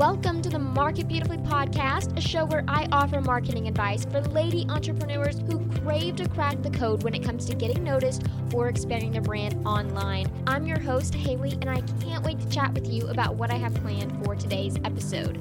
Welcome to the Market Beautifully podcast, a show where I offer marketing advice for lady entrepreneurs who crave to crack the code when it comes to getting noticed or expanding their brand online. I'm your host, Haley, and I can't wait to chat with you about what I have planned for today's episode.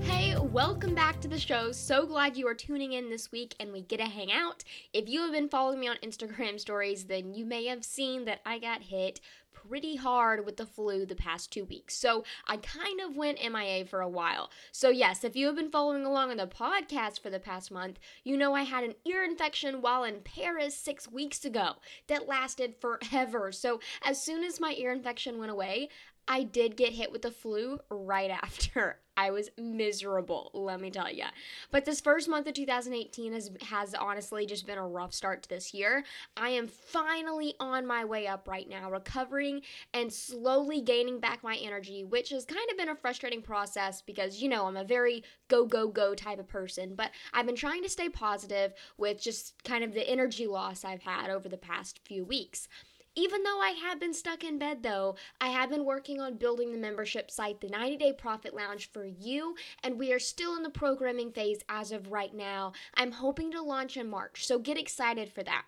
Hey, welcome back to the show. So glad you are tuning in this week and we get to hang out. If you have been following me on Instagram stories, then you may have seen that I got hit pretty hard with the flu the past two weeks. So I kind of went MIA for a while. So, yes, if you have been following along on the podcast for the past month, you know I had an ear infection while in Paris six weeks ago that lasted forever. So, as soon as my ear infection went away, I did get hit with the flu right after. I was miserable, let me tell you. But this first month of 2018 has has honestly just been a rough start to this year. I am finally on my way up right now, recovering and slowly gaining back my energy, which has kind of been a frustrating process because you know, I'm a very go go go type of person, but I've been trying to stay positive with just kind of the energy loss I've had over the past few weeks. Even though I have been stuck in bed, though, I have been working on building the membership site, the 90 Day Profit Lounge, for you, and we are still in the programming phase as of right now. I'm hoping to launch in March, so get excited for that.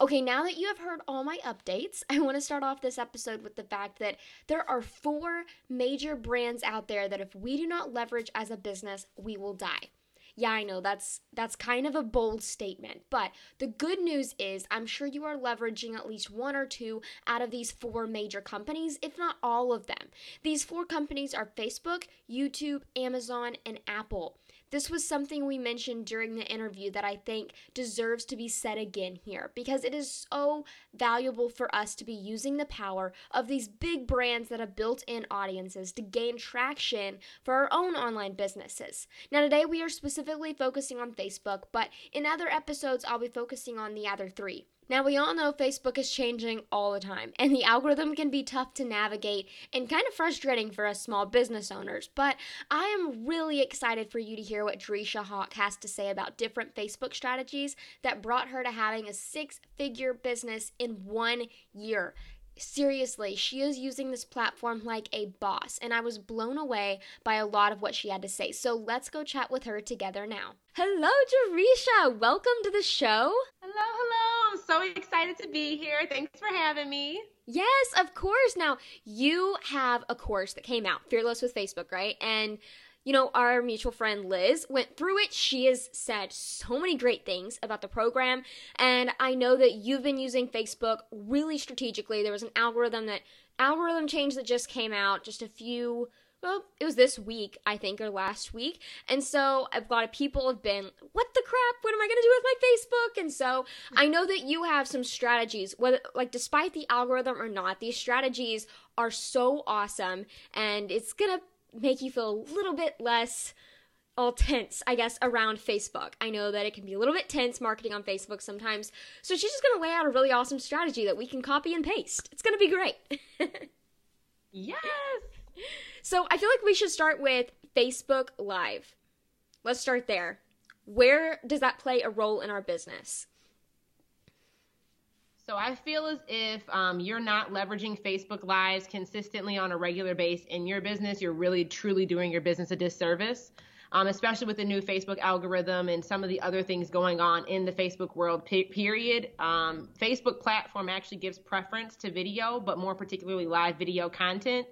Okay, now that you have heard all my updates, I want to start off this episode with the fact that there are four major brands out there that if we do not leverage as a business, we will die. Yeah, I know that's that's kind of a bold statement, but the good news is I'm sure you are leveraging at least one or two out of these four major companies, if not all of them. These four companies are Facebook, YouTube, Amazon, and Apple. This was something we mentioned during the interview that I think deserves to be said again here because it is so valuable for us to be using the power of these big brands that have built in audiences to gain traction for our own online businesses. Now, today we are specifically focusing on Facebook, but in other episodes, I'll be focusing on the other three. Now, we all know Facebook is changing all the time, and the algorithm can be tough to navigate and kind of frustrating for us small business owners. But I am really excited for you to hear what Jereshia Hawk has to say about different Facebook strategies that brought her to having a six figure business in one year seriously, she is using this platform like a boss, and I was blown away by a lot of what she had to say. So let's go chat with her together now. Hello, Jereshia. Welcome to the show. Hello, hello. So excited to be here. Thanks for having me. Yes, of course. Now, you have a course that came out, Fearless with Facebook, right? And you know, our mutual friend Liz went through it. She has said so many great things about the program. And I know that you've been using Facebook really strategically. There was an algorithm that algorithm change that just came out just a few well, it was this week, I think, or last week. And so a lot of people have been, what the crap? What am I going to do with my Facebook? And so I know that you have some strategies, whether, like, despite the algorithm or not, these strategies are so awesome. And it's going to make you feel a little bit less all tense, I guess, around Facebook. I know that it can be a little bit tense marketing on Facebook sometimes. So she's just going to lay out a really awesome strategy that we can copy and paste. It's going to be great. yes. So I feel like we should start with Facebook Live. Let's start there. Where does that play a role in our business? So I feel as if um, you're not leveraging Facebook Lives consistently on a regular base in your business, you're really truly doing your business a disservice. Um, especially with the new Facebook algorithm and some of the other things going on in the Facebook world. period. Um, Facebook platform actually gives preference to video, but more particularly live video content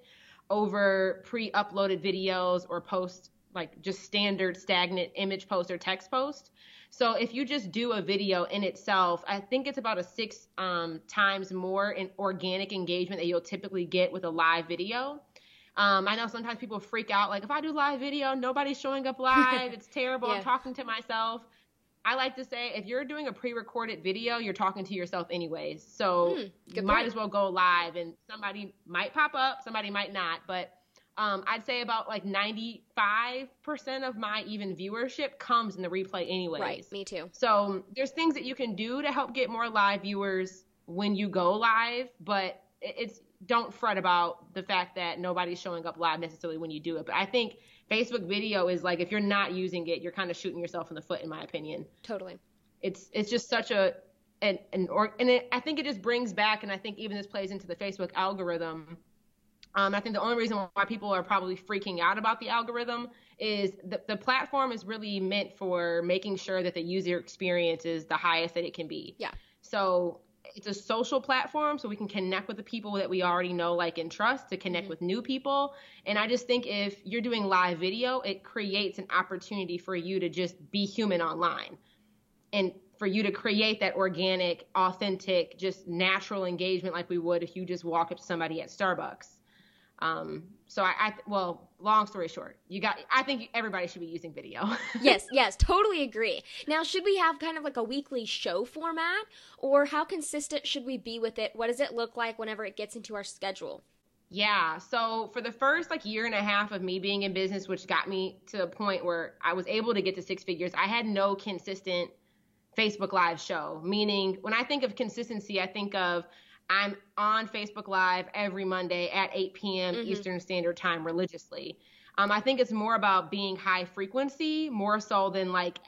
over pre-uploaded videos or post like just standard stagnant image post or text post. So if you just do a video in itself, I think it's about a six um, times more in organic engagement that you'll typically get with a live video. Um, I know sometimes people freak out, like if I do live video, nobody's showing up live. It's terrible. yeah. I'm talking to myself. I like to say if you're doing a pre-recorded video, you're talking to yourself anyways. So mm, you might as well go live, and somebody might pop up, somebody might not, but um, I'd say about like 95% of my even viewership comes in the replay anyways. Right, me too. So there's things that you can do to help get more live viewers when you go live, but it's don't fret about the fact that nobody's showing up live necessarily when you do it. But I think Facebook video is like if you're not using it, you're kind of shooting yourself in the foot in my opinion. Totally. It's it's just such a an, an or and it, I think it just brings back and I think even this plays into the Facebook algorithm Um, I think the only reason why people are probably freaking out about the algorithm is the, the platform is really meant for making sure that the user experience is the highest that it can be. Yeah. So it's a social platform so we can connect with the people that we already know like and trust to connect mm-hmm. with new people. And i just think if you're doing live video it creates an opportunity for you to just be human online. And for you to create that organic authentic just natural engagement like we would if you just walk up to somebody at starbucks. Um, so I, I, well, long story short, you got. I think everybody should be using video. yes, yes, totally agree. Now, should we have kind of like a weekly show format, or how consistent should we be with it? What does it look like whenever it gets into our schedule? Yeah. So for the first like year and a half of me being in business, which got me to a point where I was able to get to six figures, I had no consistent Facebook Live show. Meaning, when I think of consistency, I think of I'm on Facebook Live every Monday at 8 p.m. Mm-hmm. Eastern Standard Time religiously. Um, I think it's more about being high frequency, more so than like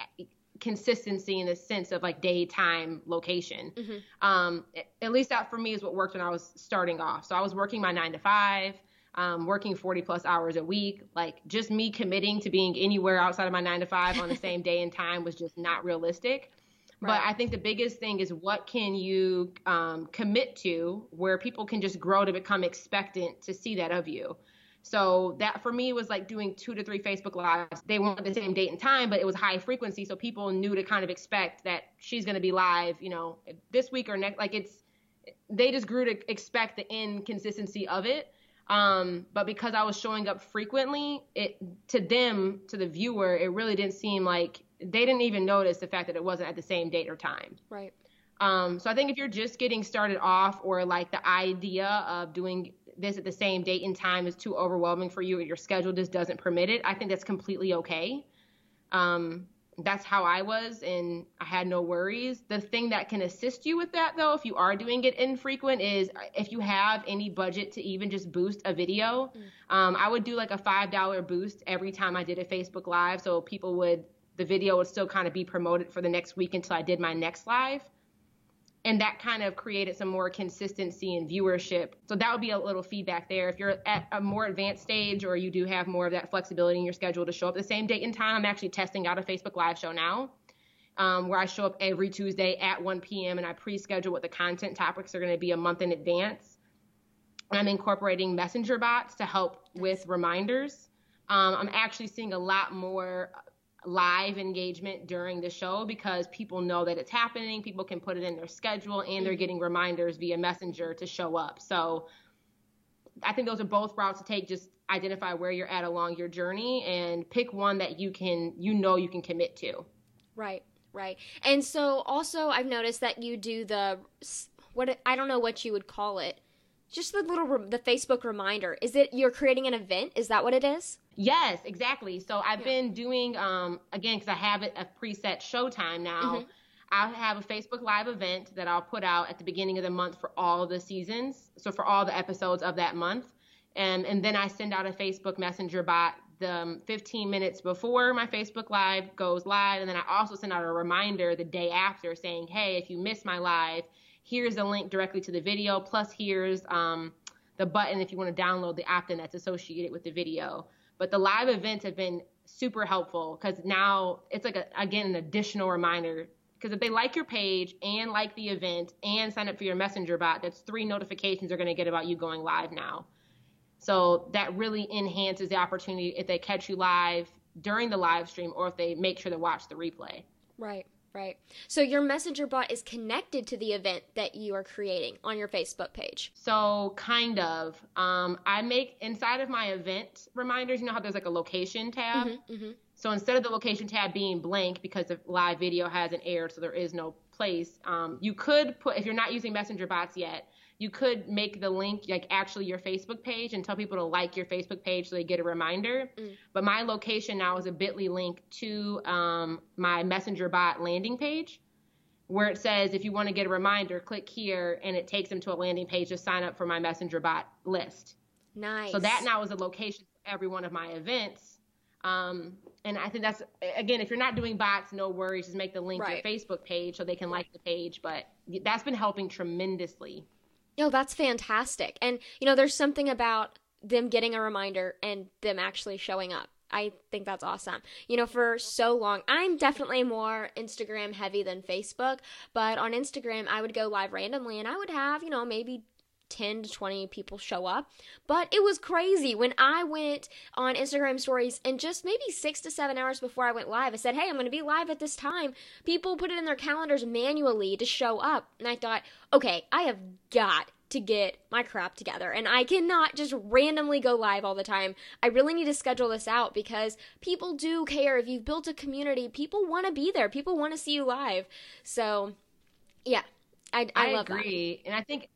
consistency in the sense of like daytime location. Mm-hmm. Um, at least that for me is what worked when I was starting off. So I was working my nine to five, um, working 40 plus hours a week. Like just me committing to being anywhere outside of my nine to five on the same day and time was just not realistic. Right. But I think the biggest thing is what can you um, commit to where people can just grow to become expectant to see that of you. So that for me was like doing two to three Facebook lives. They weren't the same date and time, but it was high frequency, so people knew to kind of expect that she's going to be live, you know, this week or next. Like it's, they just grew to expect the inconsistency of it. Um, but because I was showing up frequently, it to them, to the viewer, it really didn't seem like they didn't even notice the fact that it wasn't at the same date or time. Right. Um, so I think if you're just getting started off, or like the idea of doing this at the same date and time is too overwhelming for you, or your schedule just doesn't permit it, I think that's completely okay. Um, that's how I was, and I had no worries. The thing that can assist you with that, though, if you are doing it infrequent, is if you have any budget to even just boost a video. Mm. Um, I would do like a five dollar boost every time I did a Facebook Live, so people would the video would still kind of be promoted for the next week until I did my next live. And that kind of created some more consistency and viewership. So that would be a little feedback there. If you're at a more advanced stage or you do have more of that flexibility in your schedule to show up the same date and time, I'm actually testing out a Facebook Live show now. Um, where I show up every Tuesday at 1 p.m. and I pre-schedule what the content topics are going to be a month in advance. I'm incorporating messenger bots to help with reminders. Um, I'm actually seeing a lot more live engagement during the show because people know that it's happening. People can put it in their schedule and they're mm-hmm. getting reminders via messenger to show up. So I think those are both routes to take. Just identify where you're at along your journey and pick one that you can, you know, you can commit to. Right, right. And so also I've noticed that you do the, what, I don't know what you would call it. Just the little, the Facebook reminder. Is it you're creating an event? Is that what it is? Yes, exactly. So I've yeah. been doing um again because I have it a preset showtime now. Mm-hmm. I have a Facebook Live event that I'll put out at the beginning of the month for all the seasons, so for all the episodes of that month, and and then I send out a Facebook Messenger bot the um, 15 minutes before my Facebook Live goes live, and then I also send out a reminder the day after saying, hey, if you missed my live, here's a link directly to the video, plus here's um the button if you want to download the opt-in that's associated with the video. But the live events have been super helpful because now it's like a, again an additional reminder because if they like your page and like the event and sign up for your messenger bot that's three notifications they're going to get about you going live now. So that really enhances the opportunity if they catch you live during the live stream or if they make sure to watch the replay. Right Right. So your messenger bot is connected to the event that you are creating on your Facebook page. So kind of. Um, I make inside of my event reminders. You know how there's like a location tab. Mm-hmm, mm-hmm. So instead of the location tab being blank because the live video hasn't aired, so there is no place. Um, you could put if you're not using messenger bots yet you could make the link like actually your Facebook page and tell people to like your Facebook page so they get a reminder. Mm. But my location now is a bit.ly link to um, my Messenger bot landing page where it says if you want to get a reminder, click here and it takes them to a landing page to sign up for my Messenger bot list. Nice. So that now is a location for every one of my events. Um, and I think that's again, if you're not doing bots, no worries. Just make the link right. to your Facebook page so they can like the page. But that's been helping tremendously. Oh, that's fantastic. And, you know, there's something about them getting a reminder and them actually showing up. I think that's awesome. You know, for so long, I'm definitely more Instagram heavy than Facebook, but on Instagram, I would go live randomly and I would have, you know, maybe 10 to 20 people show up. But it was crazy when I went on Instagram stories and just maybe six to seven hours before I went live, I said, Hey, I'm going to be live at this time. People put it in their calendars manually to show up. And I thought, okay, I have got to get my crap together and I cannot just randomly go live all the time. I really need to schedule this out because people do care. If you've built a community, people want to be there. People want to see you live. So, yeah, I, I, I love agree. That. And I think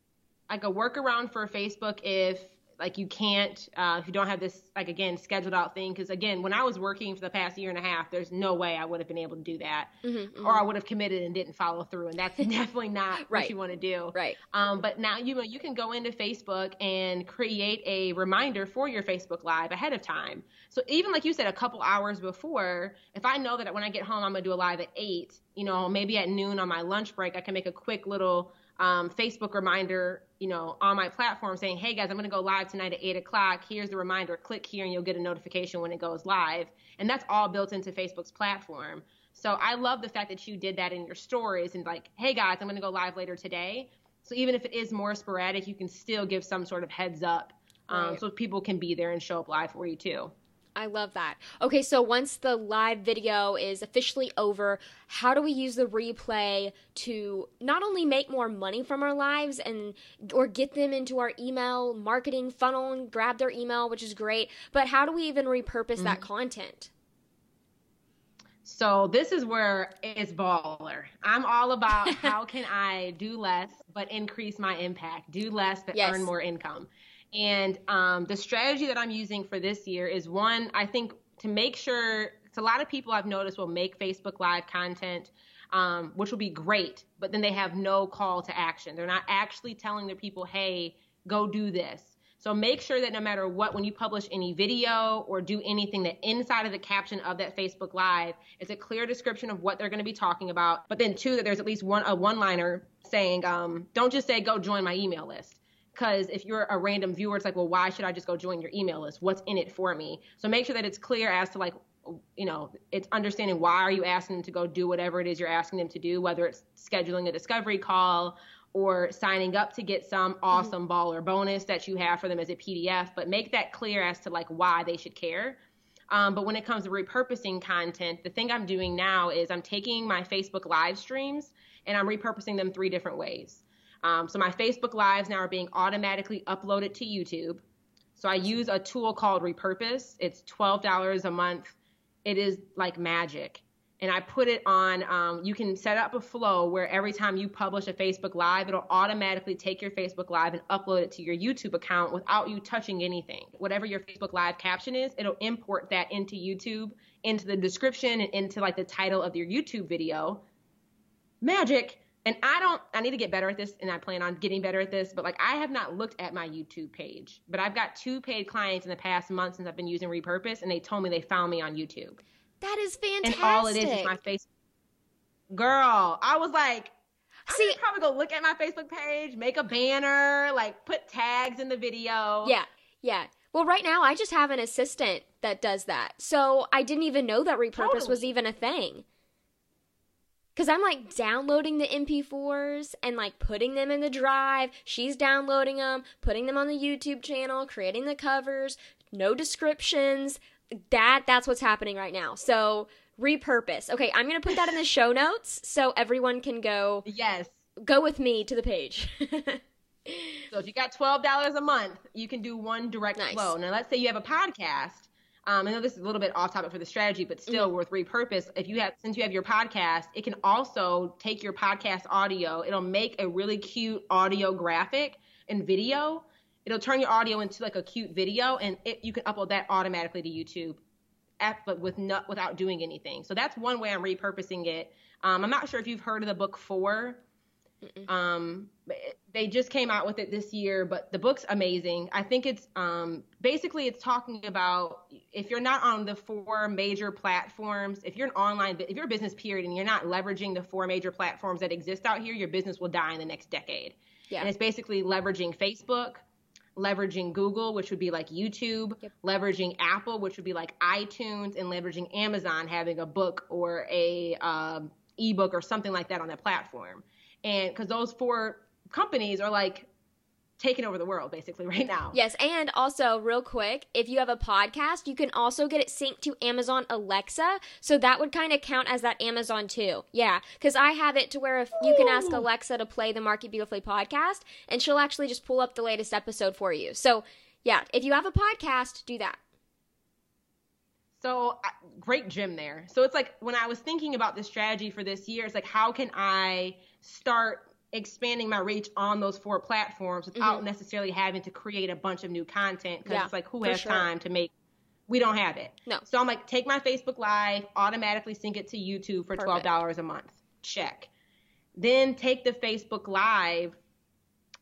like a workaround for Facebook if like you can't uh, if you don't have this like again scheduled out thing. Because again when i was working for the past year and a half there's no way i would have been able to do that. Mm-hmm, mm-hmm. or i would have committed and didn't follow through and that's definitely not right. what you want to do. Right. Um, but now you know you can go into facebook and create a reminder for your facebook live ahead of time. So even like you said a couple hours before if i know that when i get home i'm going to do a live at 8 you know maybe at noon on my lunch break i can make a quick little um, Facebook reminder, you know, on my platform saying, hey guys, I'm going to go live tonight at 8 o'clock. Here's the reminder. Click here and you'll get a notification when it goes live. And that's all built into Facebook's platform. So I love the fact that you did that in your stories and like, hey guys, I'm going to go live later today. So even if it is more sporadic, you can still give some sort of heads up um, right. so people can be there and show up live for you too. I love that. Okay, so once the live video is officially over, how do we use the replay to not only make more money from our lives and or get them into our email marketing funnel and grab their email, which is great, but how do we even repurpose mm-hmm. that content? So this is where it's baller. I'm all about how can I do less but increase my impact, do less but yes. earn more income. And um, the strategy that I'm using for this year is one, I think to make sure, a lot of people I've noticed will make Facebook Live content, um, which will be great, but then they have no call to action. They're not actually telling their people, hey, go do this. So make sure that no matter what, when you publish any video or do anything, that inside of the caption of that Facebook Live is a clear description of what they're going to be talking about. But then two, that there's at least one a one liner saying, um, don't just say go join my email list because if you're a random viewer, it's like, well, why should I just go join your email list? What's in it for me? So make sure that it's clear as to like, you know, it's understanding why are you asking them to go do whatever it is you're asking them to do, whether it's scheduling a discovery call or signing up to get some mm-hmm. awesome mm-hmm. baller bonus that you have for them as a PDF, but make that clear as to like why they should care. Um, but when it comes to repurposing content, the thing I'm doing now is I'm taking my Facebook live streams and I'm repurposing them three different ways. Um, so my Facebook Lives now are being automatically uploaded to YouTube. So I use a tool called Repurpose. It's $12 a month. It is like magic. And I put it on, um, you can set up a flow where every time you publish a Facebook Live, it'll automatically take your Facebook Live and upload it to your YouTube account without you touching anything. Whatever your Facebook Live caption is, it'll import that into YouTube, into the description, and into like the title of your YouTube video. Magic and I don't, I need to get better at this and I plan on getting better at this, but like I have not looked at my YouTube page, but I've got two paid clients in the past month since I've been using Repurpose and they told me they found me on YouTube. That is fantastic. And all it is is my face. Girl, I was like, See, I probably go look at my Facebook page, make a banner, like put tags in the video. Yeah, yeah. Well, right now I just have an assistant that does that. So I didn't even know that repurpose totally. was even a thing. Cause I'm like downloading the MP4s and like putting them in the drive. She's downloading them, putting them on the YouTube channel, creating the covers, no descriptions. That that's what's happening right now. So repurpose. Okay, I'm gonna put that in the show notes so everyone can go. Yes. Go with me to the page. so if you got twelve dollars a month, you can do one direct nice. flow. Now let's say you have a podcast um, I know this is a little bit off topic for the strategy, but still mm-hmm. worth repurpose. If you have, since you have your podcast, it can also take your podcast audio. It'll make a really cute audio graphic and video. It'll turn your audio into like a cute video, and it, you can upload that automatically to YouTube, at, but with not, without doing anything. So that's one way I'm repurposing it. Um, I'm not sure if you've heard of the book Four um, they just came out with it this year, but the book's amazing. I think it's um, basically it's talking about if you're not on the four major platforms, if you're an online, if you're a business period and you're not leveraging the four major platforms that exist out here, your business will die in the next decade. Yeah. And it's basically leveraging Facebook, leveraging Google, which would be like YouTube, Yep. leveraging Apple, which would be like iTunes, and leveraging Amazon having a book or a um, ebook or something like that on that platform. And because those four companies are like taking over the world basically right now. Yes, and also real quick, if you have a podcast, you can also get it synced to Amazon Alexa, so that would kind of count as that Amazon too. Yeah, because I have it to where if you can ask Alexa to play the Market Beautifully podcast, and she'll actually just pull up the latest episode for you. So yeah, if you have a podcast, do that. So great gym there. So it's like when I was thinking about this strategy for this year, it's like how can I start expanding my reach on those four platforms without necessarily having to create a bunch of new content because Mm-hmm. Yeah, it's like who has sure. time to make we don't have it. No. So I'm like take my Facebook live, automatically sync it to YouTube for Perfect. $12 a month. Check. Then take the Facebook live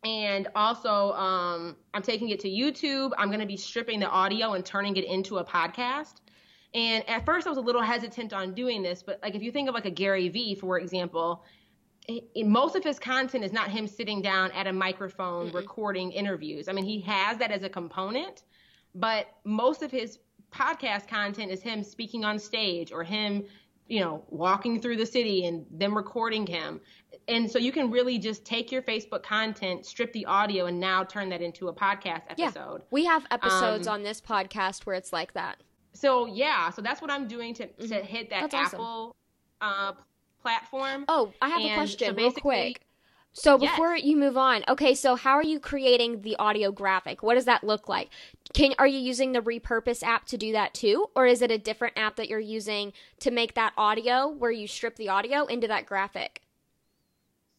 and also um, I'm taking it to YouTube. I'm going to be stripping the audio and turning it into a podcast. And at first, I was a little hesitant on doing this, but like if you think of like a Gary Vee, for example, most of his content is not him sitting down at a microphone recording interviews. I mean, he has that as a component, but most of his podcast content is him speaking on stage or him, you know, walking through the city and them recording him. And so you can really just take your Facebook content, strip the audio, and now turn that into a podcast episode. Yeah. episode. We have episodes Um, on this podcast where it's like that. So yeah, so that's what I'm doing to to hit that Mm-hmm. That's awesome. Apple uh, platform. Oh, I have a And so question real quick. So Yes. before you move on, okay, so how are you creating the audio graphic? What does that look like? Can are you using the repurpose app to do that too or is it a different app that you're using to make that audio where you strip the audio into that graphic?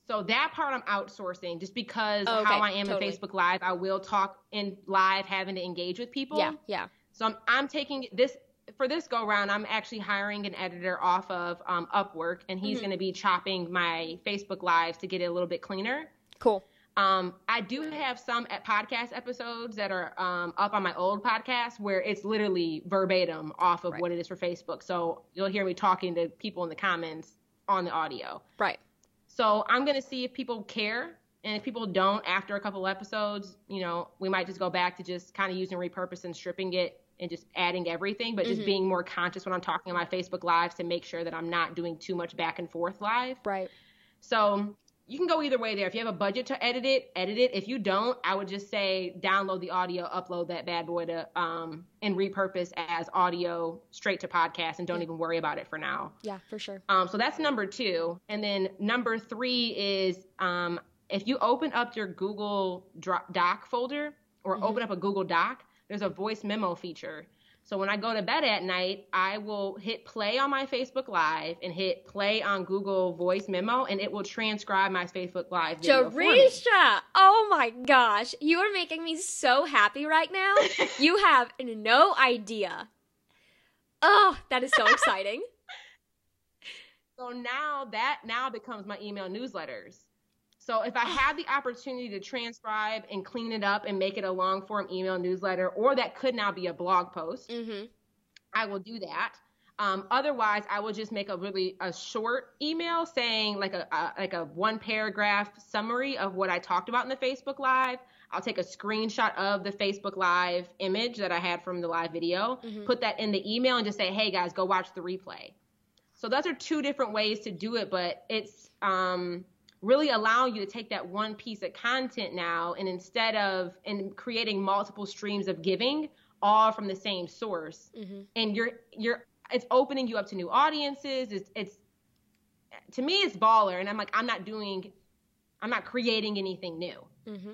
So that part I'm outsourcing just because Oh, okay, how I am totally. in Facebook Live. I will talk in live, having to engage with people. Yeah, yeah. So I'm, I'm taking this for this go round. I'm actually hiring an editor off of um, Upwork, and he's Mm-hmm. going to be chopping my Facebook lives to get it a little bit cleaner. Cool. Um, I do have some at podcast episodes that are um, up on my old podcast where it's literally verbatim off of Right. what it is for Facebook. So you'll hear me talking to people in the comments on the audio. Right. So I'm gonna see if people care, and if people don't after a couple episodes, you know, we might just go back to just kind of using repurpose and stripping it and just adding everything, but Mm-hmm. just being more conscious when I'm talking on my Facebook lives to make sure that I'm not doing too much back and forth live. Right. So you can go either way there. If you have a budget to edit it, edit it. If you don't, I would just say download the audio, upload that bad boy to um and repurpose as audio straight to podcast and don't even worry about it for now. Yeah, for sure. Um, so that's number two. And then number three is um, if you open up your Google Doc folder or open up a Google Doc, there's a voice memo feature. So when I go to bed at night, I will hit play on my Facebook Live and hit play on Google Voice Memo, and it will transcribe my Facebook Live video for. Jereshia, oh my gosh, you are making me so happy right now. you have no idea. Oh, that is so exciting. So now that now becomes my email newsletters. So if I have the opportunity to transcribe and clean it up and make it a long form email newsletter, or that could now be a blog post, mm-hmm. I will do that. Um, otherwise, I will just make a really a short email saying like a, a like a one paragraph summary of what I talked about in the Facebook Live. I'll take a screenshot of the Facebook Live image that I had from the live video, put that in the email, and just say, "Hey guys, go watch the replay." So those are two different ways to do it, but it's um, really allowing you to take that one piece of content now and instead of and creating multiple streams of giving, all from the same source, and you're you're it's opening you up to new audiences. It's it's to me it's baller, and I'm like I'm not doing, I'm not creating anything new. Mm-hmm.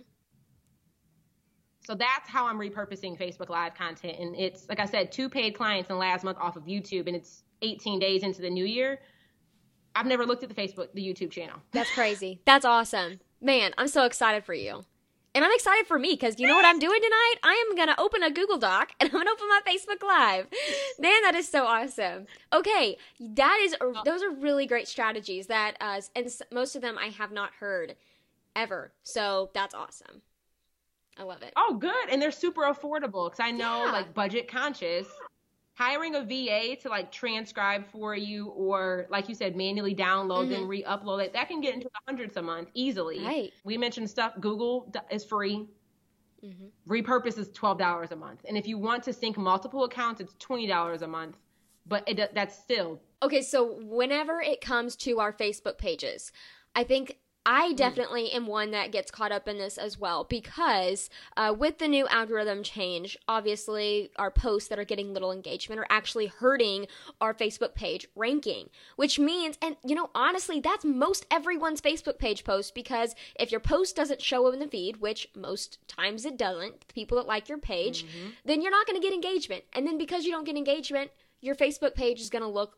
So that's how I'm repurposing Facebook Live content. And it's, like I said, two paid clients in last month off of YouTube, and it's 18 days into the new year. I've never looked at the Facebook, the YouTube channel. That's crazy. That's awesome. Man, I'm so excited for you. And I'm excited for me because you know what I'm doing tonight? I am going to open a Google Doc and I'm going to open my Facebook Live. Man, that is so awesome. Okay, that is those are really great strategies that uh and most of them I have not heard ever. So, that's awesome. I love it. Oh, good. And they're super affordable because I know, Yeah. like, budget conscious. Hiring a VA to like transcribe for you or, like you said, manually download and re upload it, that can get into the hundreds a month easily. Right. We mentioned stuff, Google is free. Mm-hmm. Repurpose is twelve dollars a month, and if you want to sync multiple accounts, it's twenty dollars a month. But it, that's still okay. So whenever it comes to our Facebook pages, I think I mm. definitely am one that gets caught up in this as well because uh, with the new algorithm change, obviously our posts that are getting little engagement are actually hurting our Facebook page ranking, which means, and you know, honestly, that's most everyone's Facebook page post because if your post doesn't show up in the feed, which most times it doesn't, the people that like your page, mm-hmm. then you're not going to get engagement. And then because you don't get engagement, your Facebook page is going to look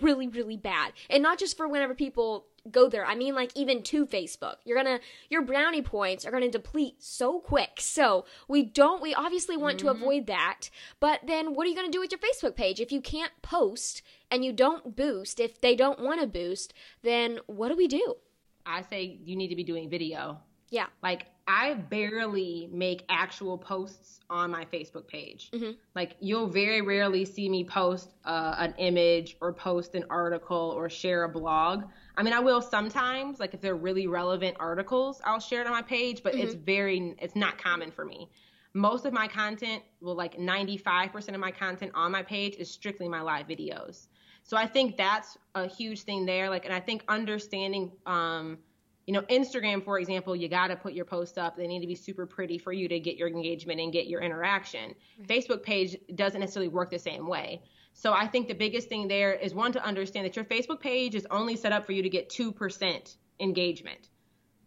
really, really bad. And not just for whenever people go there. I mean, like even to Facebook. You're gonna your brownie points are gonna deplete so quick. So we don't. We obviously want mm-hmm. to avoid that. But then, what are you gonna do with your Facebook page if you can't post and you don't boost? If they don't want to boost, then what do we do? I say you need to be doing video. Yeah. Like I barely make actual posts on my Facebook page. Mm-hmm. Like you'll very rarely see me post uh, an image or post an article or share a blog. I mean, I will sometimes, like if they're really relevant articles, I'll share it on my page, but mm-hmm. it's very, it's not common for me. Most of my content, well, like 95% of my content on my page is strictly my live videos. So I think that's a huge thing there. Like, and I think understanding, um, you know, Instagram, for example, you got to put your posts up. They need to be super pretty for you to get your engagement and get your interaction. Right. Facebook page doesn't necessarily work the same way. So I think the biggest thing there is one to understand that your Facebook page is only set up for you to get 2% engagement.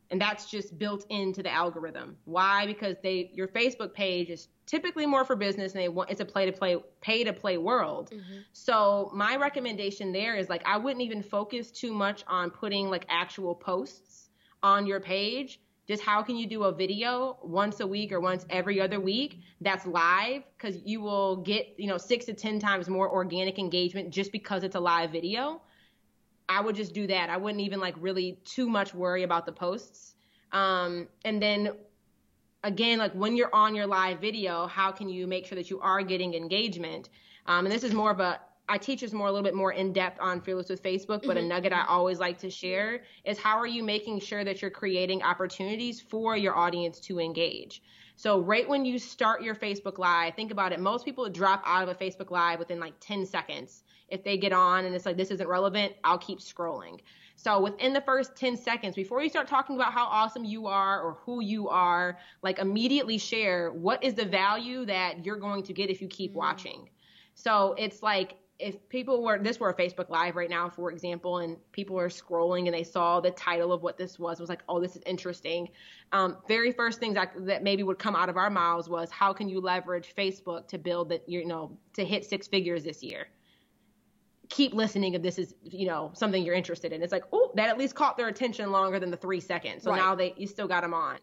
And that's just built into the algorithm. Why? Because they your Facebook page is typically more for business and they want it's a play to play pay to play world. Mm-hmm. So my recommendation there is like I wouldn't even focus too much on putting like actual posts on your page just how can you do a video once a week or once every other week that's live? Because you will get you know six to ten times more organic engagement just because it's a live video. I would just do that. I wouldn't even like really too much worry about the posts. Um, and then again like when you're on your live video how can you make sure that you are getting engagement? Um, and this is more of a I teach us more a little bit more in depth on Fearless with Facebook, but mm-hmm. a nugget I always like to share is how are you making sure that you're creating opportunities for your audience to engage? So right when you start your Facebook Live, think about it. Most people drop out of a Facebook Live within like 10 seconds. If they get on and it's like this isn't relevant, I'll keep scrolling. So within the first 10 seconds, before you start talking about how awesome you are or who you are, like immediately share what is the value that you're going to get if you keep mm-hmm. watching. So it's like if people were this were a Facebook Live right now, for example, and people are scrolling and they saw the title of what this was, was like, oh, this is interesting. Um, very first things that, that maybe would come out of our mouths was, how can you leverage Facebook to build that, you know, to hit six figures this year? Keep listening if this is, you know, something you're interested in. It's like, oh, that at least caught their attention longer than the three seconds. So right. now they, you still got them on.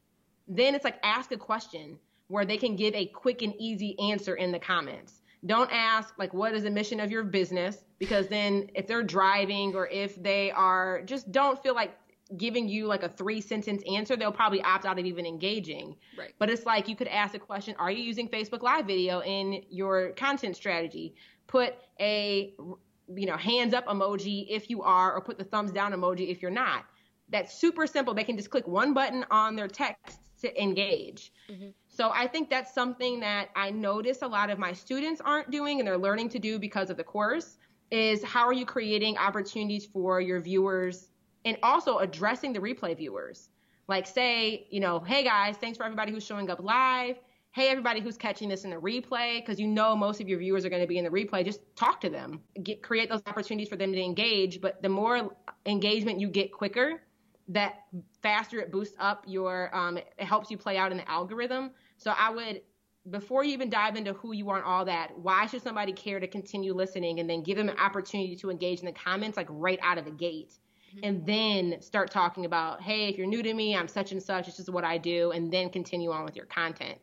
Then it's like, ask a question where they can give a quick and easy answer in the comments don't ask like what is the mission of your business? Because then if they're driving or if they are just don't feel like giving you like a three sentence answer they'll probably opt out of even engaging. Right. But it's like you could ask a question are you using facebook live video in your content strategy? Put a you know hands up emoji if you are or put the thumbs down emoji if you're not. That's super simple. They can just click one button on their text to engage. Mm-hmm. So I think that's something that I notice a lot of my students aren't doing and they're learning to do because of the course is how are you creating opportunities for your viewers and also addressing the replay viewers. Like say, you know, hey guys, thanks for everybody who's showing up live. Hey everybody who's catching this in the replay because you know most of your viewers are going to be in the replay, just talk to them. Get create those opportunities for them to engage, but the more engagement you get quicker, that faster it boosts up your um, it helps you play out in the algorithm so I would, before you even dive into who you are and all that, why should somebody care to continue listening and then give them an opportunity to engage in the comments like right out of the gate? Mm-hmm. And then start talking about, hey, if you're new to me, I'm such and such, this is what I do, and then continue on with your content.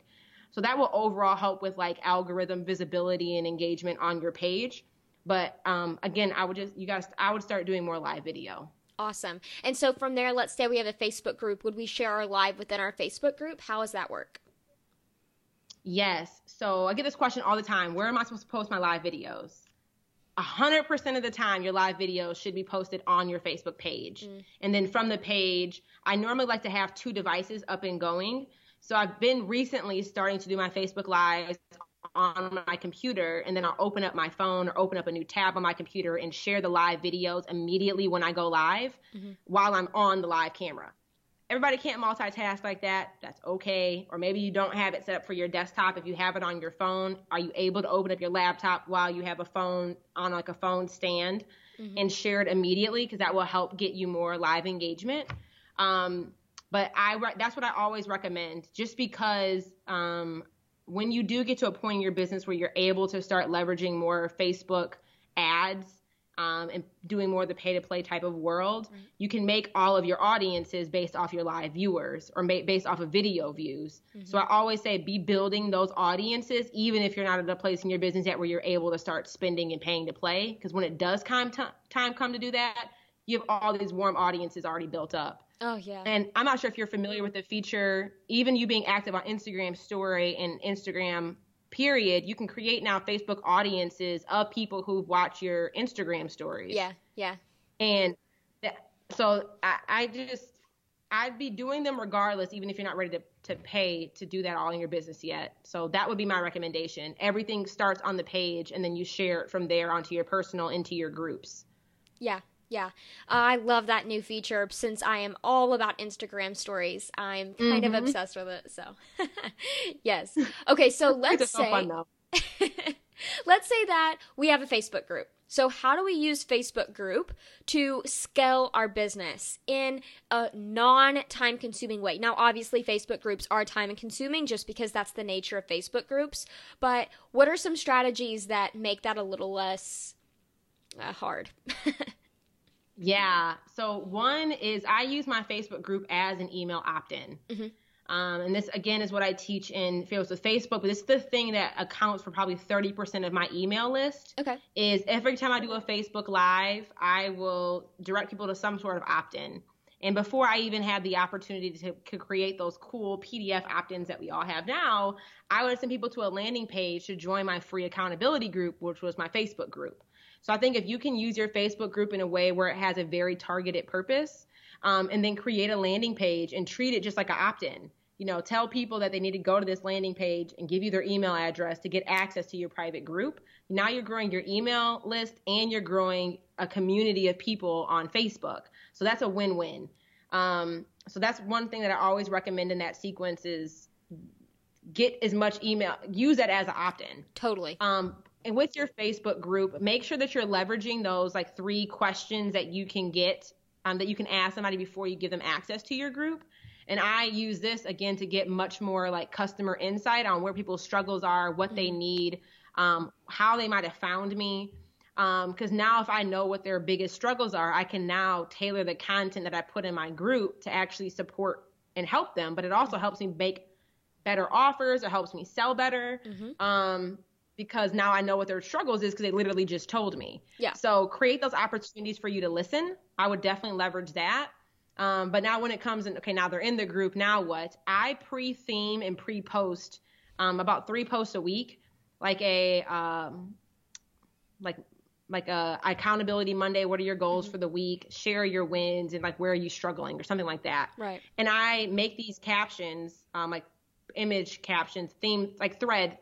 So that will overall help with like algorithm visibility and engagement on your page. But um, again, I would just, you guys, I would start doing more live video. Awesome. And so from there, let's say we have a Facebook group. Would we share our live within our Facebook group? How does that work? Yes. So I get this question all the time. Where am I supposed to post my live videos? A hundred percent of the time, your live videos should be posted on your Facebook page. Mm. And then from the page, I normally like to have two devices up and going. So I've been recently starting to do my Facebook lives on my computer and then I'll open up my phone or open up a new tab on my computer and share the live videos immediately when I go live mm-hmm. while I'm on the live camera. Everybody can't multitask like that. That's okay. Or maybe you don't have it set up for your desktop. If you have it on your phone, are you able to open up your laptop while you have a phone on like a phone stand mm-hmm. and share it immediately? Because that will help get you more live engagement. Um, but I that's what I always recommend, just because um, when you do get to a point in your business where you're able to start leveraging more Facebook ads um, and doing more of the pay to play type of world, right. you can make all of your audiences based off your live viewers or ma- based off of video views. Mm-hmm. So I always say be building those audiences, even if you're not at a place in your business yet where you're able to start spending and paying to play. Because when it does time, t- time come to do that, you have all these warm audiences already built up. Oh yeah. And I'm not sure if you're familiar with the feature, even you being active on Instagram story and Instagram period, you can create now Facebook audiences of people who've watched your Instagram stories. Yeah, yeah. And that, so I, I just I'd be doing them regardless, even if you're not ready to, to pay to do that all in your business yet. So that would be my recommendation. Everything starts on the page and then you share it from there onto your personal, into your groups. Yeah, yeah, uh, I love that new feature since I am all about Instagram stories. I'm kind mm-hmm. of obsessed with it. So, yes. Okay, so let's say fun, let's say that we have a Facebook group. So, how do we use Facebook group to scale our business in a non time consuming way? Now, obviously, Facebook groups are time consuming just because that's the nature of Facebook groups. But what are some strategies that make that a little less uh, hard? Yeah. So one is I use my Facebook group as an email opt-in. Mm-hmm. Um, and this again is what I teach in Fearless with Facebook, but this is the thing that accounts for probably 30% of my email list. Okay. Is every time I do a Facebook live, I will direct people to some sort of opt-in. And before I even had the opportunity to, to create those cool PDF opt-ins that we all have now, I would send people to a landing page to join my free accountability group, which was my Facebook group. So I think if you can use your Facebook group in a way where it has a very targeted purpose, um, and then create a landing page and treat it just like an opt-in. You know, tell people that they need to go to this landing page and give you their email address to get access to your private group. Now you're growing your email list and you're growing a community of people on Facebook. So that's a win-win. Um, so that's one thing that I always recommend in that sequence is get as much email, use that as an opt-in. Totally. Um, and with your Facebook group, make sure that you're leveraging those like three questions that you can get um, that you can ask somebody before you give them access to your group. And I use this again to get much more like customer insight on where people's struggles are, what they mm-hmm. need, um, how they might have found me. Because um, now, if I know what their biggest struggles are, I can now tailor the content that I put in my group to actually support and help them. But it also helps me make better offers. It helps me sell better. Mm-hmm. Um, because now I know what their struggles is because they literally just told me. Yeah. So create those opportunities for you to listen. I would definitely leverage that. Um, but now when it comes in, okay, now they're in the group. Now what? I pre-theme and pre-post um, about three posts a week, like a um, like like a accountability Monday. What are your goals mm-hmm. for the week? Share your wins and like where are you struggling or something like that. Right. And I make these captions, um, like image captions, theme like thread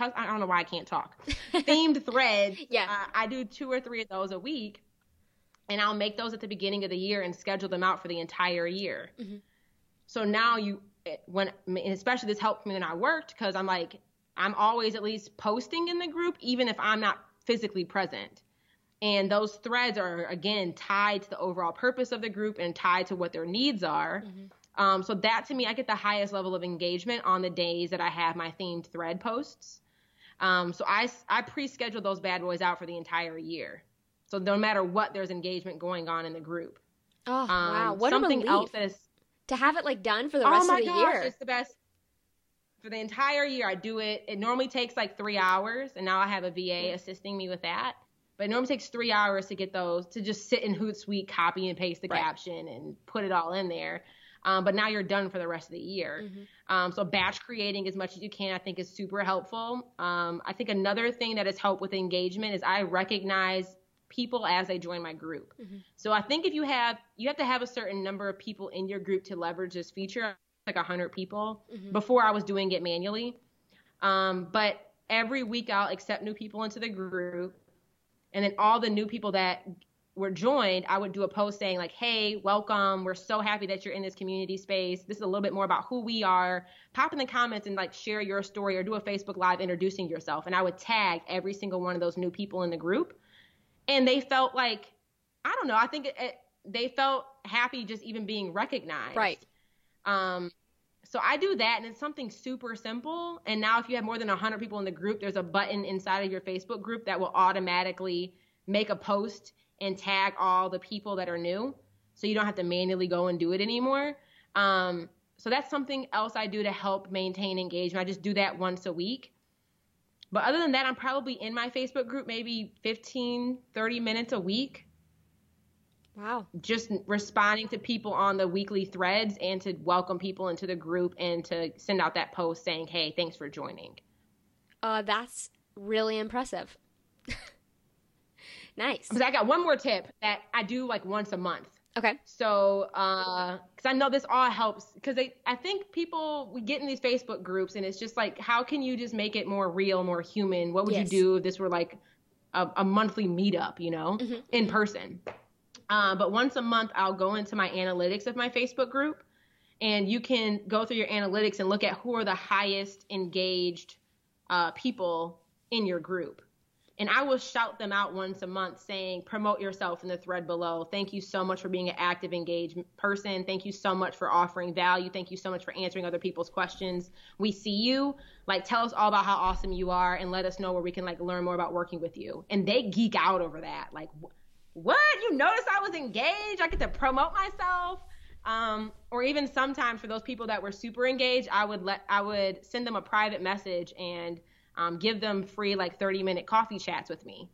I don't know why I can't talk. Themed threads. Yeah. Uh, I do two or three of those a week, and I'll make those at the beginning of the year and schedule them out for the entire year. Mm-hmm. So now you, when especially this helped me when I worked because I'm like I'm always at least posting in the group even if I'm not physically present. And those threads are again tied to the overall purpose of the group and tied to what their needs are. Mm-hmm. Um, so that to me, I get the highest level of engagement on the days that I have my themed thread posts. Um, so I, I pre-schedule those bad boys out for the entire year. So no matter what, there's engagement going on in the group. Oh um, wow! What something a else that is to have it like done for the rest oh of the gosh, year. It's the best for the entire year. I do it. It normally takes like three hours, and now I have a VA assisting me with that. But it normally takes three hours to get those to just sit in Hootsuite, copy and paste the right. caption, and put it all in there. Um, but now you're done for the rest of the year. Mm-hmm. Um, so batch creating as much as you can, I think, is super helpful. Um, I think another thing that has helped with engagement is I recognize people as they join my group. Mm-hmm. So I think if you have you have to have a certain number of people in your group to leverage this feature. like 100 people mm-hmm. before I was doing it manually. Um, but every week I'll accept new people into the group. And then all the new people that were joined, I would do a post saying like, "Hey, welcome. We're so happy that you're in this community space. This is a little bit more about who we are. Pop in the comments and like share your story or do a Facebook live introducing yourself." And I would tag every single one of those new people in the group. And they felt like I don't know, I think it, it, they felt happy just even being recognized. Right. Um so I do that and it's something super simple. And now if you have more than 100 people in the group, there's a button inside of your Facebook group that will automatically make a post and tag all the people that are new. So you don't have to manually go and do it anymore. Um, so that's something else I do to help maintain engagement. I just do that once a week. But other than that, I'm probably in my Facebook group maybe 15, 30 minutes a week. Wow. Just responding to people on the weekly threads and to welcome people into the group and to send out that post saying, hey, thanks for joining. Uh, that's really impressive. nice. Because I got one more tip that I do like once a month. Okay. So, because uh, I know this all helps, because I think people we get in these Facebook groups and it's just like, how can you just make it more real, more human? What would yes. you do if this were like a, a monthly meetup, you know, mm-hmm. in person? Uh, but once a month, I'll go into my analytics of my Facebook group, and you can go through your analytics and look at who are the highest engaged uh, people in your group. And I will shout them out once a month saying, promote yourself in the thread below. Thank you so much for being an active, engaged person. Thank you so much for offering value. Thank you so much for answering other people's questions. We see you. Like, tell us all about how awesome you are and let us know where we can like learn more about working with you. And they geek out over that. Like, what? You noticed I was engaged? I get to promote myself. Um, or even sometimes for those people that were super engaged, I would let I would send them a private message and um, give them free like 30 minute coffee chats with me,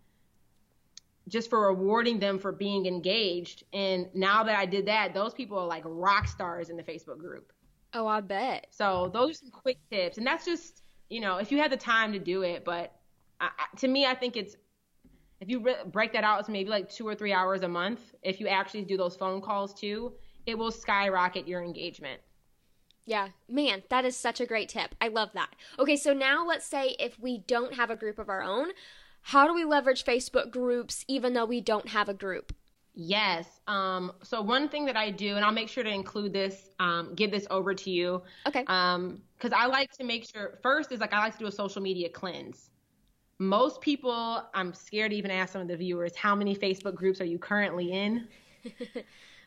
just for rewarding them for being engaged. And now that I did that, those people are like rock stars in the Facebook group. Oh, I bet. So those are some quick tips, and that's just you know if you had the time to do it. But I, to me, I think it's if you re- break that out to maybe like two or three hours a month, if you actually do those phone calls too, it will skyrocket your engagement. Yeah, man, that is such a great tip. I love that. Okay, so now let's say if we don't have a group of our own, how do we leverage Facebook groups even though we don't have a group? Yes. Um, so one thing that I do, and I'll make sure to include this, um, give this over to you. Okay. Um, because I like to make sure first is like I like to do a social media cleanse most people, I'm scared to even ask some of the viewers, how many Facebook groups are you currently in? oh,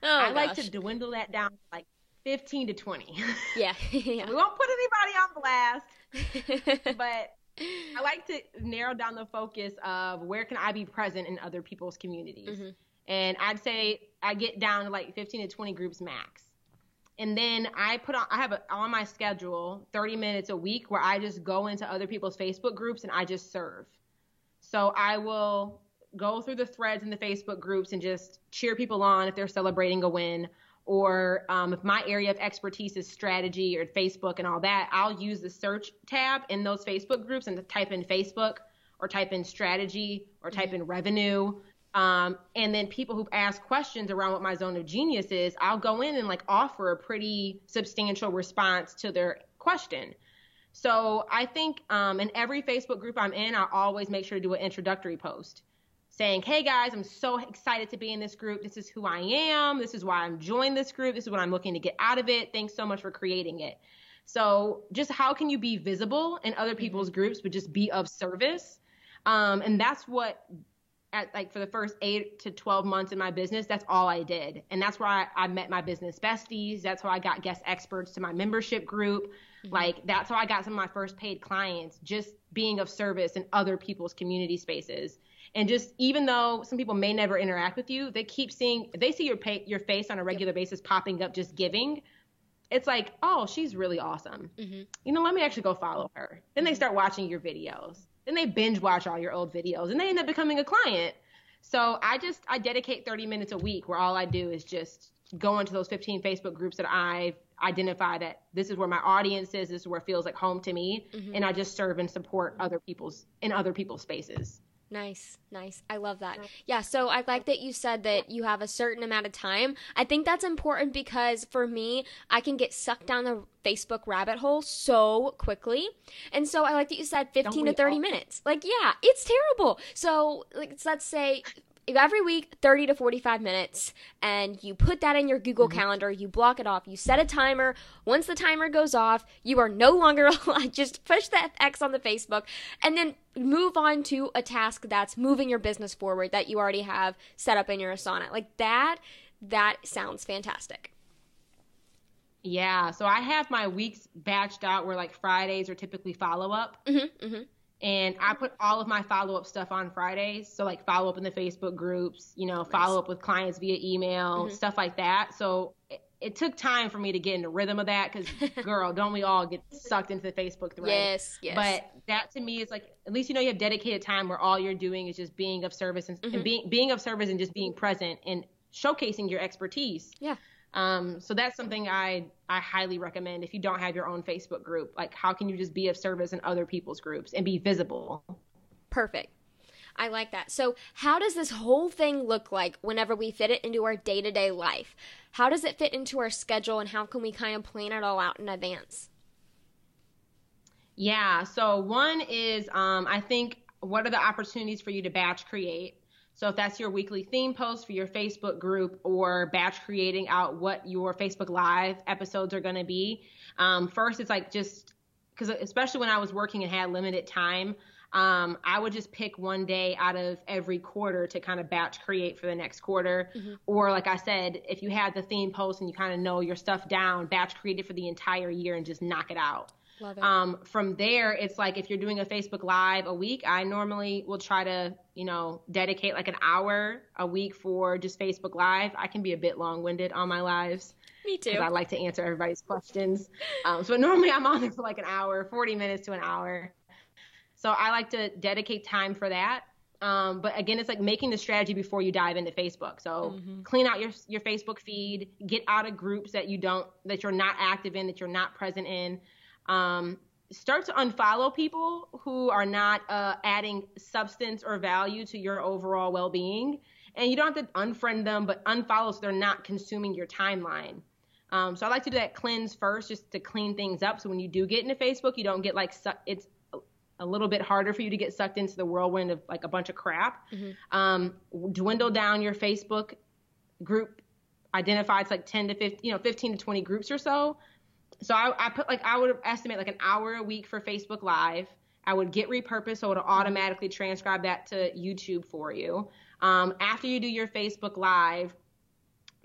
I gosh. like to dwindle that down to like 15 to 20. Yeah. yeah. we won't put anybody on blast, but I like to narrow down the focus of where can I be present in other people's communities. Mm-hmm. And I'd say I get down to like 15 to 20 groups max and then I put on I have a, on my schedule 30 minutes a week where I just go into other people's Facebook groups and I just serve. So I will go through the threads in the Facebook groups and just cheer people on if they're celebrating a win. Or um, if my area of expertise is strategy or Facebook and all that, I'll use the search tab in those Facebook groups and type in Facebook or type in strategy or type mm-hmm. in revenue um, and then people who ask questions around what my zone of genius is, I'll go in and like offer a pretty substantial response to their question. So I think um, in every Facebook group I'm in, I always make sure to do an introductory post saying, hey guys, I'm so excited to be in this group. This is who I am. This is why I'm joining this group. This is what I'm looking to get out of it. Thanks so much for creating it. So just how can you be visible in other people's groups, but just be of service? Um, and that's what at like for the first eight to 12 months in my business, that's all I did. And that's where I, I met my business besties. That's how I got guest experts to my membership group. Mm-hmm. Like that's how I got some of my first paid clients, just being of service in other people's community spaces. And just even though some people may never interact with you, they keep seeing, they see your pay, your face on a regular basis popping up just giving. It's like, oh, she's really awesome. Mm-hmm. You know, let me actually go follow her. Then they mm-hmm. start watching your videos then they binge watch all your old videos and they end up becoming a client. So I just I dedicate 30 minutes a week where all I do is just go into those 15 Facebook groups that I've identified that this is where my audience is, this is where it feels like home to me, mm-hmm. and I just serve and support other people's in other people's spaces. Nice, nice. I love that. Yeah, so I like that you said that you have a certain amount of time. I think that's important because for me, I can get sucked down the Facebook rabbit hole so quickly. And so I like that you said 15 to 30 all? minutes. Like, yeah, it's terrible. So, like, let's say every week 30 to 45 minutes and you put that in your google mm-hmm. calendar you block it off you set a timer. Once the timer goes off you are no longer just push that x on the facebook and then move on to a task that's moving your business forward that you already have set up in your asana. Like that that sounds fantastic. Yeah so i have my weeks batched out where like fridays are typically follow up mm-hmm, mm-hmm and I put all of my follow up stuff on Fridays. So like follow up in the Facebook groups, you know, follow up with clients via email, mm-hmm. stuff like that. So it, it, took time for me to get in the rhythm of that because, girl, don't we all get sucked into the Facebook thread? Yes, yes. But that to me is like at least you know you have dedicated time where all you're doing is just being of service and, mm-hmm. and being being of service and just being present and showcasing your expertise. Yeah. Um, so that's something I I highly recommend if you don't have your own Facebook group. Like, how can you just be of service in other people's groups and be visible? Perfect. I like that. So, how does this whole thing look like whenever we fit it into our day to day life? How does it fit into our schedule, and how can we kind of plan it all out in advance? Yeah. So, one is um, I think what are the opportunities for you to batch create? So if that's your weekly theme post for your Facebook group or batch creating out what your Facebook Live episodes are going to be, um, first it's like just because especially when I was working and had limited time, um, I would just pick one day out of every quarter to kind of batch create for the next quarter. Mm-hmm. Or like I said, if you had the theme post and you kind of know your stuff down, batch create it for the entire year and just knock it out. Um, from there, it's like if you're doing a Facebook Live a week, I normally will try to, you know, dedicate like an hour a week for just Facebook Live. I can be a bit long winded on my lives. Me too. I like to answer everybody's questions. Um, so normally I'm on there for like an hour, 40 minutes to an hour. So I like to dedicate time for that. Um, but again, it's like making the strategy before you dive into Facebook. So mm-hmm. clean out your your Facebook feed, get out of groups that you don't that you're not active in, that you're not present in. Um, start to unfollow people who are not uh, adding substance or value to your overall well-being. And you don't have to unfriend them but unfollow so they're not consuming your timeline. Um, so i like to do that cleanse first just to clean things up. So when you do get into facebook you don't get like su- it's a little bit harder for you to get sucked into the whirlwind of like a bunch of crap. Mm-hmm. um, dwindle down your facebook group identify it's like 10 to 15 you know 15 to 20 groups or so so I, I put like I would estimate like an hour a week for Facebook Live. I would get repurposed so it'll automatically transcribe that to YouTube for you. Um, after you do your Facebook Live,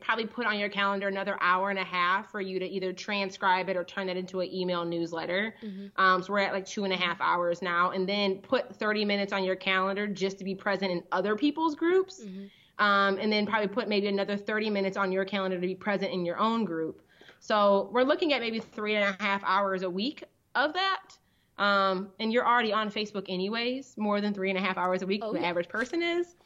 probably put on your calendar another hour and a half for you to either transcribe it or turn it into an email newsletter. Mm-hmm. Um, so we're at like two and a half hours now, and then put 30 minutes on your calendar just to be present in other people's groups. Mm-hmm. Um, and then probably put maybe another 30 minutes on your calendar to be present in your own group. So we're looking at maybe three and a half hours a week of that. Um, and you're already on Facebook anyways, more than three and a half hours a week, oh, the yeah. average person is.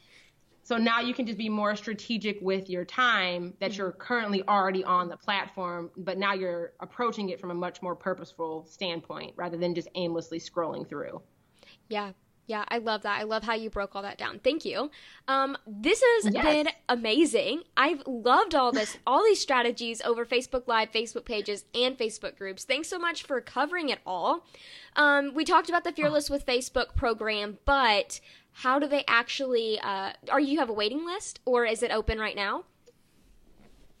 So now you can just be more strategic with your time that mm-hmm. you're currently already on the platform, but now you're approaching it from a much more purposeful standpoint rather than just aimlessly scrolling through. Yeah, yeah, I love that. I love how you broke all that down. Thank you. Um, this has yes. been amazing. I've loved all this, all these strategies over Facebook Live, Facebook pages, and Facebook groups. Thanks so much for covering it all. Um, we talked about the Fearless with Facebook program, but how do they actually? Uh, are you have a waiting list, or is it open right now?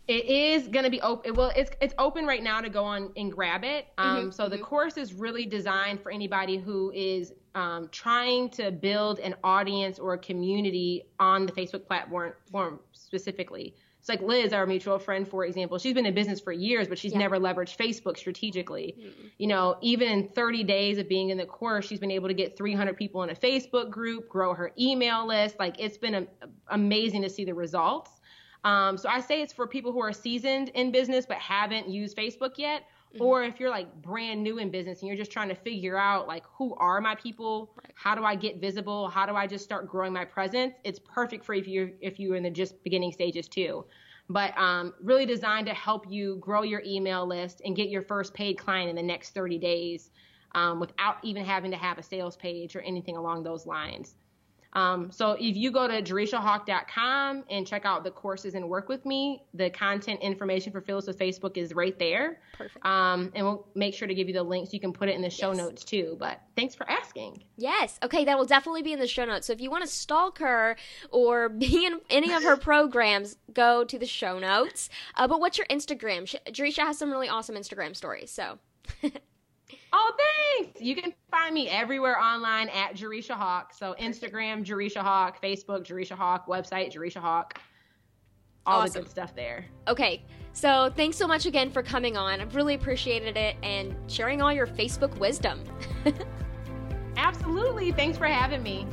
It is going to be open. Well, it's it's open right now to go on and grab it. Um, mm-hmm, so the mm-hmm. course is really designed for anybody who is um, trying to build an audience or a community on the Facebook platform specifically. It's like Liz, our mutual friend, for example. She's been in business for years, but she's yeah. never leveraged Facebook strategically. Mm-hmm. You know, even in 30 days of being in the course, she's been able to get 300 people in a Facebook group, grow her email list. Like it's been a, amazing to see the results. Um, so I say it's for people who are seasoned in business but haven't used Facebook yet. Mm-hmm. Or if you're like brand new in business and you're just trying to figure out like who are my people, right. how do I get visible, how do I just start growing my presence, it's perfect for if you're if you're in the just beginning stages too. But um, really designed to help you grow your email list and get your first paid client in the next 30 days um, without even having to have a sales page or anything along those lines. Um, so if you go to jereshiahawk.com and check out the courses and work with me, the content information for Fearless with Facebook is right there. Perfect. Um, and we'll make sure to give you the links. You can put it in the show Yes. notes too. But thanks for asking. Yes. Okay, that will definitely be in the show notes. So if you want to stalk her or be in any of her programs, go to the show notes. Uh, but what's your Instagram? Sh- Jereshia has some really awesome Instagram stories. So Oh, thanks. You can find me everywhere online at Jereshia Hawk. So Instagram, Jereshia Hawk, Facebook, Jereshia Hawk, website, Jereshia Hawk. All Awesome. the good stuff there. okay. So thanks so much again for coming on. I've really appreciated it and sharing all your Facebook wisdom. Absolutely. Thanks for having me.